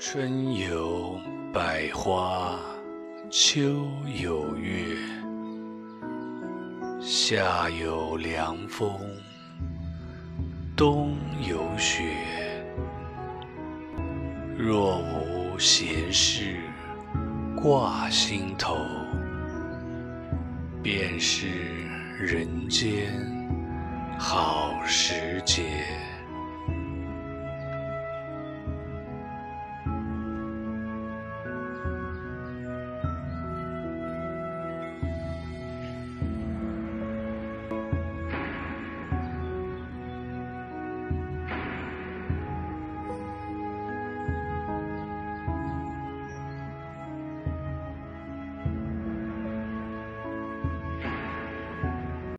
春有百花秋有月夏有凉风冬有雪。若无闲事挂心头便是人间好时节。